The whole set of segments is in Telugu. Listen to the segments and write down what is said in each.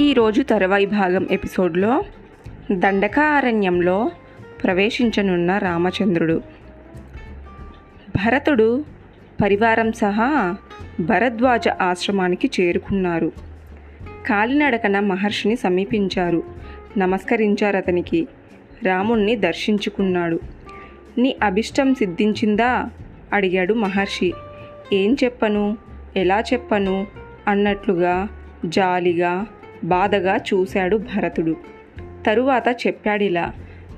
ఈరోజు తరువాయి భాగం ఎపిసోడ్లో దండకారణ్యంలో ప్రవేశించనున్న రామచంద్రుడు. భరతుడు పరివారం సహా భరద్వాజ ఆశ్రమానికి చేరుకున్నారు. కాలినడకన మహర్షిని సమీపించారు. నమస్కరించారు అతనికి. రాముణ్ణి దర్శించుకున్నాడు. నీ అభిష్టం సిద్ధించిందా? అడిగాడు మహర్షి. ఏం చెప్పను? ఎలా చెప్పను? అన్నట్లుగా జాలిగా బాధగా చూశాడు భరతుడు. తరువాత చెప్పాడిలా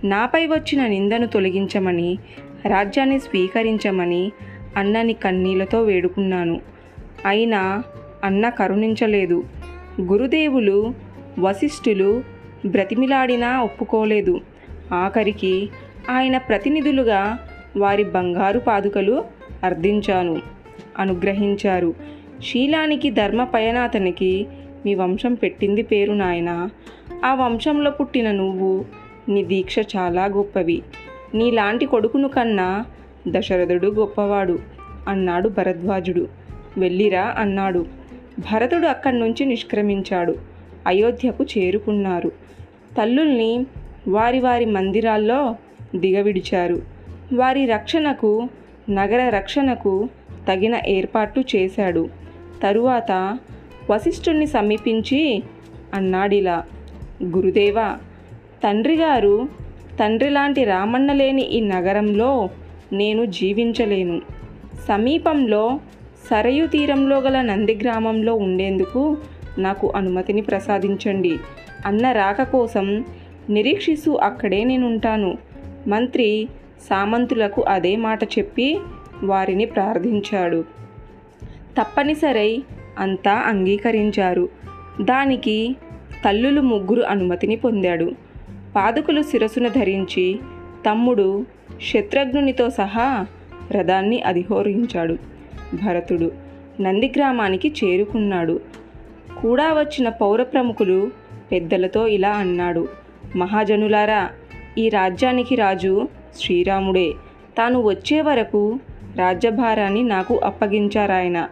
నాపై వచ్చిన నిందను తొలగించమని రాజ్యాన్ని స్వీకరించమని అన్నని కన్నీళ్ళతో వేడుకున్నాను. అయినా అన్న కరుణించలేదు. గురుదేవులు వశిష్ఠులు బ్రతిమిలాడినా ఒప్పుకోలేదు. ఆఖరికి ఆయన ప్రతినిధులుగా వారి బంగారు పాదుకలు అర్థించాను అనుగ్రహించారు. శీలానికి ధర్మ పయనాతనికి మీ వంశం పెట్టింది పేరు నాయన. ఆ వంశంలో పుట్టిన నువ్వు నీ దీక్ష చాలా గొప్పవి. నీలాంటి కొడుకును కన్నా దశరథుడు గొప్పవాడు అన్నాడు భరద్వాజుడు. వెళ్ళిరా అన్నాడు. భరతుడు అక్కడి నుంచి నిష్క్రమించాడు. అయోధ్యకు చేరుకున్నారు. తల్లుల్ని వారి వారి మందిరాల్లో దిగవిడిచారు. వారి రక్షణకు నగర రక్షణకు తగిన ఏర్పాట్లు చేశాడు. తరువాత వశిష్ఠుణ్ణి సమీపించి అన్నాడిలా. గురుదేవా తండ్రి గారు తండ్రి లాంటి రామన్న లేని ఈ నగరంలో నేను జీవించలేను. సమీపంలో సరయు తీరంలో గల నంది గ్రామంలో ఉండేందుకు నాకు అనుమతిని ప్రసాదించండి. అన్న రాక కోసం నిరీక్షిస్తూ అక్కడే నేనుంటాను. మంత్రి సామంతులకు అదే మాట చెప్పి వారిని ప్రార్థించాడు. తప్పనిసరై అంతా అంగీకరించారు. దానికి తల్లులు ముగ్గురు అనుమతిని పొందాడు. పాదుకులు శిరసున ధరించి తమ్ముడు శత్రుఘ్నునితో సహా రథాన్ని అధిహోరించాడు. భరతుడు నందిగ్రామానికి చేరుకున్నాడు. కూడా వచ్చిన పౌర ప్రముఖులు పెద్దలతో ఇలా అన్నాడు. మహాజనులారా ఈ రాజ్యానికి రాజు శ్రీరాముడే. తాను వచ్చే వరకు రాజ్యభారాన్ని నాకు అప్పగించారాయన.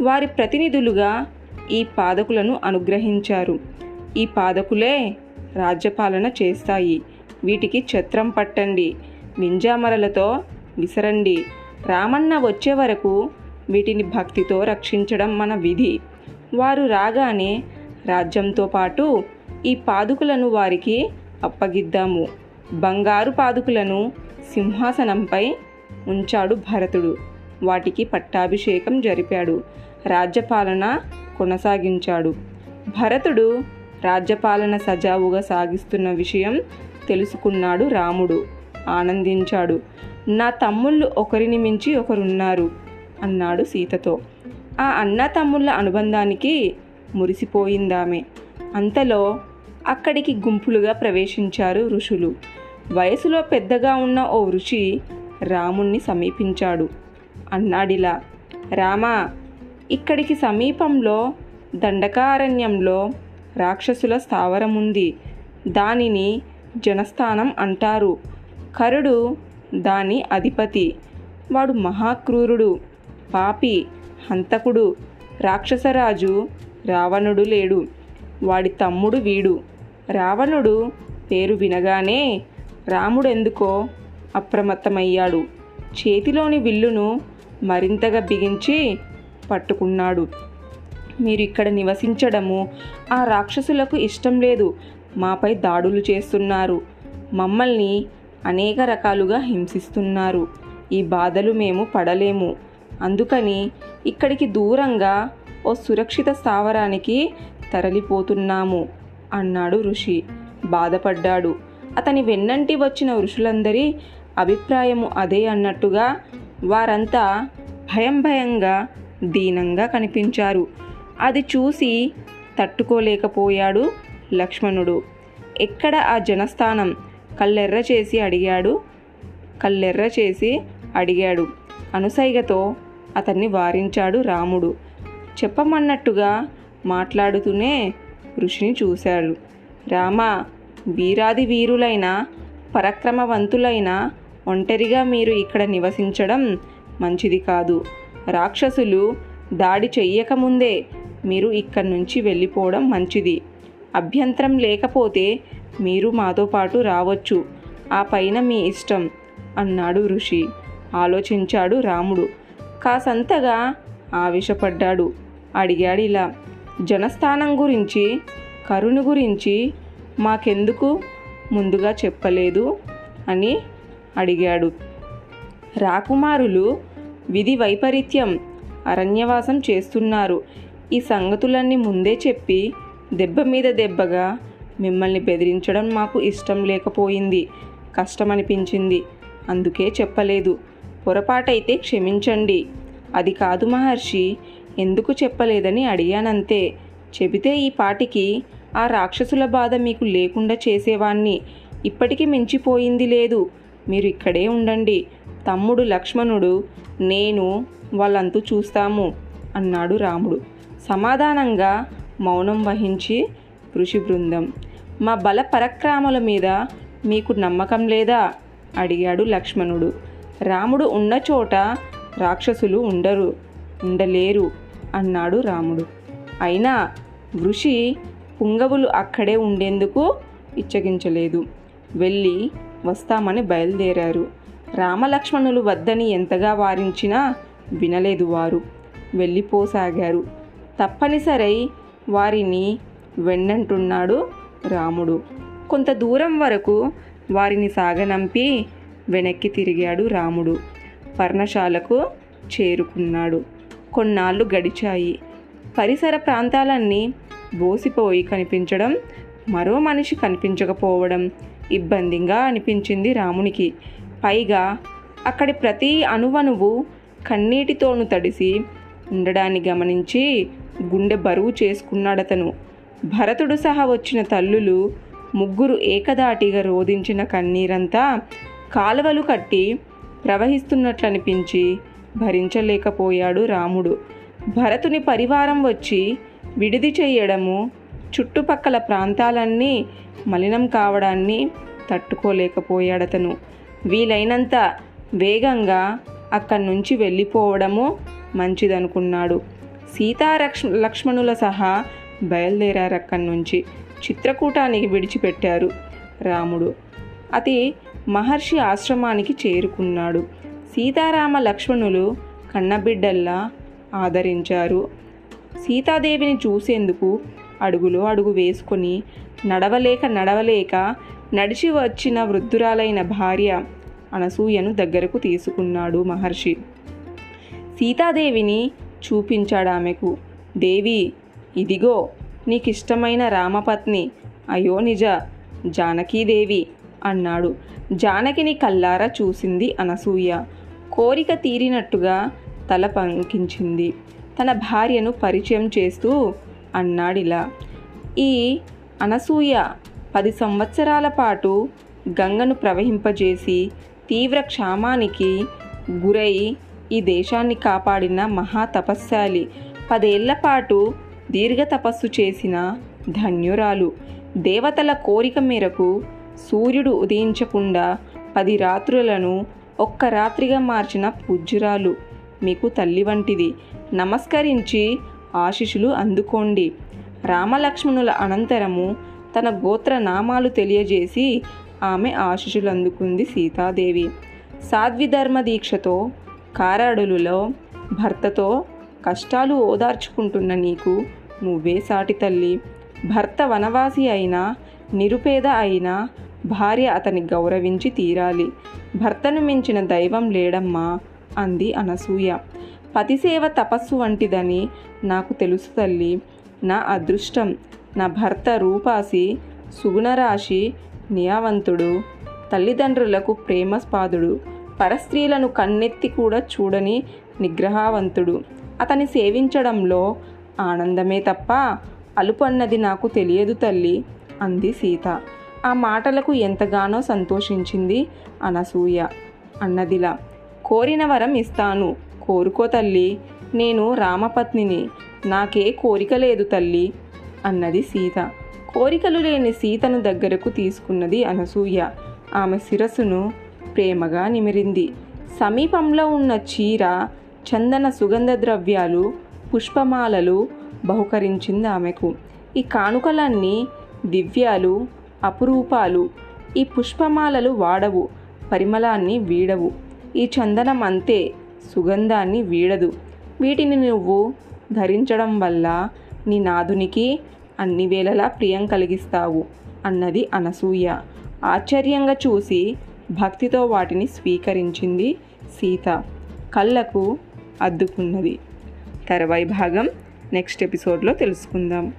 వారి ప్రతినిధులుగా ఈ పాదకులను అనుగ్రహించారు. ఈ పాదకులే రాజ్యపాలన చేస్తాయి. వీటికి ఛత్రం పట్టండి. వింజామరలతో విసరండి. రామన్న వచ్చే వరకు వీటిని భక్తితో రక్షించడం మన విధి. వారు రాగానే రాజ్యంతో పాటు ఈ పాదుకులను వారికి అప్పగిద్దాము. బంగారు పాదుకులను సింహాసనంపై ఉంచాడు భరతుడు. వాటికి పట్టాభిషేకం జరిపాడు. రాజ్యపాలన కొనసాగించాడు. భరతుడు రాజ్యపాలన సజావుగా సాగిస్తున్న విషయం తెలుసుకున్నాడు రాముడు. ఆనందించాడు. నా తమ్ముళ్ళు ఒకరిని మించి ఒకరున్నారు అన్నాడు సీతతో. ఆ అన్న తమ్ముళ్ళ అనుబంధానికి మురిసిపోయిందామె. అంతలో అక్కడికి గుంపులుగా ప్రవేశించారు ఋషులు. వయసులో పెద్దగా ఉన్న ఓ ఋషి రాముణ్ణి సమీపించాడు. అన్నాడిలా. రామా ఇక్కడికి సమీపంలో దండకారణ్యంలో రాక్షసుల స్థావరం ఉంది దానిని జనస్థానం అంటారు. కరుడు దాని అధిపతి. వాడు మహాక్రూరుడు పాపి హంతకుడు రాక్షసరాజు రావణుడు లేడు. వాడి తమ్ముడు వీడు. రావణుడు పేరు వినగానే రాముడెందుకో అప్రమత్తమయ్యాడు. చేతిలోని విల్లును మరింతగా బిగించి పట్టుకున్నాడు. మీరు ఇక్కడ నివసించడము ఆ రాక్షసులకు ఇష్టం లేదు. మాపై దాడులు చేస్తున్నారు. మమ్మల్ని అనేక రకాలుగా హింసిస్తున్నారు. ఈ బాధలు మేము పడలేము. అందుకని ఇక్కడికి దూరంగా ఓ సురక్షిత స్థావరానికి తరలిపోతున్నాము అన్నాడు ఋషి. బాధపడ్డాడు. అతని వెన్నంటి వచ్చిన ఋషులందరి అభిప్రాయము అదే అన్నట్టుగా వారంతా భయం భయంగా దీనంగా కనిపించారు. అది చూసి తట్టుకోలేకపోయాడు లక్ష్మణుడు. ఎక్కడ ఆ జనస్థానం? కళ్ళెర్ర చేసి అడిగాడు. కళ్ళెర్ర చేసి అడిగాడు. అనుసైగతో అతన్ని వారించాడు రాముడు. చెప్పమన్నట్టుగా మాట్లాడుతూనే ఋషిని చూశాడు. రామ వీరాది వీరులైన పరక్రమవంతులైన ఒంటరిగా మీరు ఇక్కడ నివసించడం మంచిది కాదు. రాక్షసులు దాడి చెయ్యకముందే మీరు ఇక్కడి నుంచి వెళ్ళిపోవడం మంచిది. అభ్యంతరం లేకపోతే మీరు మాతో పాటు రావచ్చు. ఆ పైన మీ ఇష్టం అన్నాడు ఋషి. ఆలోచించాడు రాముడు. కాసంతగా ఆవేశపడ్డాడు. అడిగాడు ఇలా. జనస్థానం గురించి కరుణ గురించి మాకెందుకు ముందుగా చెప్పలేదు అని అడిగాడు. రాకుమారులు విధి వైపరీత్యం అరణ్యవాసం చేస్తున్నారు. ఈ సంగతులన్నీ ముందే చెప్పి దెబ్బ మీద దెబ్బగా మిమ్మల్ని బెదిరించడం మాకు ఇష్టం లేకపోయింది. కష్టమనిపించింది. అందుకే చెప్పలేదు. పొరపాటైతే క్షమించండి. అది కాదు మహర్షి ఎందుకు చెప్పలేదని అడిగానంతే. చెబితే ఈ పాటికి ఆ రాక్షసుల బాధ మీకు లేకుండా చేసేవాణ్ణి. ఇప్పటికీ మించిపోయింది లేదు. మీరు ఇక్కడే ఉండండి. తమ్ముడు లక్ష్మణుడు నేను వాళ్ళంతూ చూస్తాము అన్నాడు రాముడు. సమాధానంగా మౌనం వహించి ఋషి బృందం మా బల పరక్రామల మీద మీకు నమ్మకం లేదా? అడిగాడు లక్ష్మణుడు. రాముడు ఉన్న చోట రాక్షసులు ఉండరు ఉండలేరు అన్నాడు రాముడు. అయినా ఋషి పుంగవులు అక్కడే ఉండేందుకు ఇచ్చగించలేదు. వెళ్ళి వస్తామని బయలుదేరారు. రామలక్ష్మణులు వద్దని ఎంతగా వారించినా వినలేదు వారు. వెళ్ళిపోసాగారు. తప్పనిసరై వారిని వెన్నంటున్నాడు రాముడు. కొంత దూరం వరకు వారిని సాగనంపి వెనక్కి తిరిగాడు రాముడు. పర్ణశాలకు చేరుకున్నాడు. కొన్నాళ్ళు గడిచాయి. పరిసర ప్రాంతాలన్నీ బోసిపోయి కనిపించడం మరో మనిషి కనిపించకపోవడం ఇబ్బందిగా అనిపించింది రామునికి. పైగా అక్కడి ప్రతి అణువణువు కన్నీటితోను తడిసి ఉండడాన్ని గమనించి గుండె బరువు చేసుకున్నాడతను. భరతుడు సహా వచ్చిన తల్లులు ముగ్గురు ఏకదాటిగా రోధించిన కన్నీరంతా కాలువలు కట్టి ప్రవహిస్తున్నట్లనిపించి భరించలేకపోయాడు రాముడు. భరతుని పరివారం వచ్చి విడిది చేయడము చుట్టుపక్కల ప్రాంతాలన్నీ మలినం కావడాన్ని తట్టుకోలేకపోయాడతను. వీలైనంత వేగంగా అక్కడి నుంచి వెళ్ళిపోవడము మంచిదనుకున్నాడు. సీతారక్ష లక్ష్మణుల సహా బయలుదేరారు అక్కడి నుంచి చిత్రకూటానికి విడిచిపెట్టారు రాముడు. అతి మహర్షి ఆశ్రమానికి చేరుకున్నాడు. సీతారామ లక్ష్మణులు కన్నబిడ్డల్లా ఆదరించారు. సీతాదేవిని చూసేందుకు అడుగులో అడుగు వేసుకొని నడవలేక నడవలేక నడిచి వచ్చిన వృద్ధురాలైన భార్య అనసూయను దగ్గరకు తీసుకున్నాడు మహర్షి. సీతాదేవిని చూపించాడు ఆమెకు. దేవి ఇదిగో నీకిష్టమైన రామపత్ని. అయో నిజ జానకీదేవి అన్నాడు. జానకిని కల్లారా చూసింది అనసూయ. కోరిక తీరినట్టుగా తల పంకించింది. తన భార్యను పరిచయం చేస్తూ అన్నాడిలా. ఈ అనసూయ పది సంవత్సరాల పాటు గంగను ప్రవహింపజేసి తీవ్ర క్షామానికి గురై ఈ దేశాన్ని కాపాడిన మహా తపస్శాలి. పదేళ్ళ పాటు దీర్ఘ తపస్సు చేసిన ధన్యురాలు. దేవతల కోరిక మేరకు సూర్యుడు ఉదయించకుండా పది రాత్రులను ఒక్క రాత్రిగా మార్చిన పూజ్యురాలు. మీకు తల్లి వంటిది. నమస్కరించి ఆశిషులు అందుకోండి. రామలక్ష్మణుల అనంతరము తన గోత్ర నామాలు తెలియజేసి ఆమె ఆశీషులు అందుకుంది సీతాదేవి. సాధ్విధర్మ దీక్షతో కారాడులలో భర్తతో కష్టాలు ఓదార్చుకుంటున్న నీకు నువ్వే సాటి తల్లి. భర్త వనవాసి అయినా నిరుపేద అయినా భార్య అతని గౌరవించి తీరాలి. భర్తను మించిన దైవం లేడమ్మా అంది అనసూయ. పతిసేవ తపస్సు వంటిదని నాకు తెలుసు తల్లి. నా అదృష్టం నా భర్త రూపాసి సుగుణరాశి నియావంతుడు తల్లిదండ్రులకు ప్రేమస్పాదుడు పరస్త్రీలను కన్నెత్తి కూడా చూడని నిగ్రహవంతుడు. అతని సేవించడంలో ఆనందమే తప్ప అలుపన్నది నాకు తెలియదు తల్లి అంది సీత. ఆ మాటలకు ఎంతగానో సంతోషించింది అనసూయ. అన్నదిలా కోరిన వరం ఇస్తాను. కోరుకో తల్లి. నేను రామపత్నిని. నాకే కోరిక లేదు తల్లి అన్నది సీత. కోరికలు లేని సీతను దగ్గరకు తీసుకున్నది అనసూయ. ఆమె శిరస్సును ప్రేమగా నిమిరింది. సమీపంలో ఉన్న చీర చందన సుగంధ ద్రవ్యాలు పుష్పమాలలు బహుకరించింది ఆమెకు. ఈ కానుకలన్నీ దివ్యాలు అపురూపాలు. ఈ పుష్పమాలలు వాడవు పరిమళాన్ని వీడవు. ఈ చందనం అంతే సుగంధాన్ని వీడదు. వీటిని నువ్వు ధరించడం వల్ల నీ నాదునికి అన్ని వేళలా ప్రియం కలిగిస్తావు అన్నది అనసూయ. ఆశ్చర్యంగా చూసి భక్తితో వాటిని స్వీకరించింది సీత. కళ్ళకు అద్దుకున్నది. తర్వాయి భాగం. నెక్స్ట్ ఎపిసోడ్లో తెలుసుకుందాం.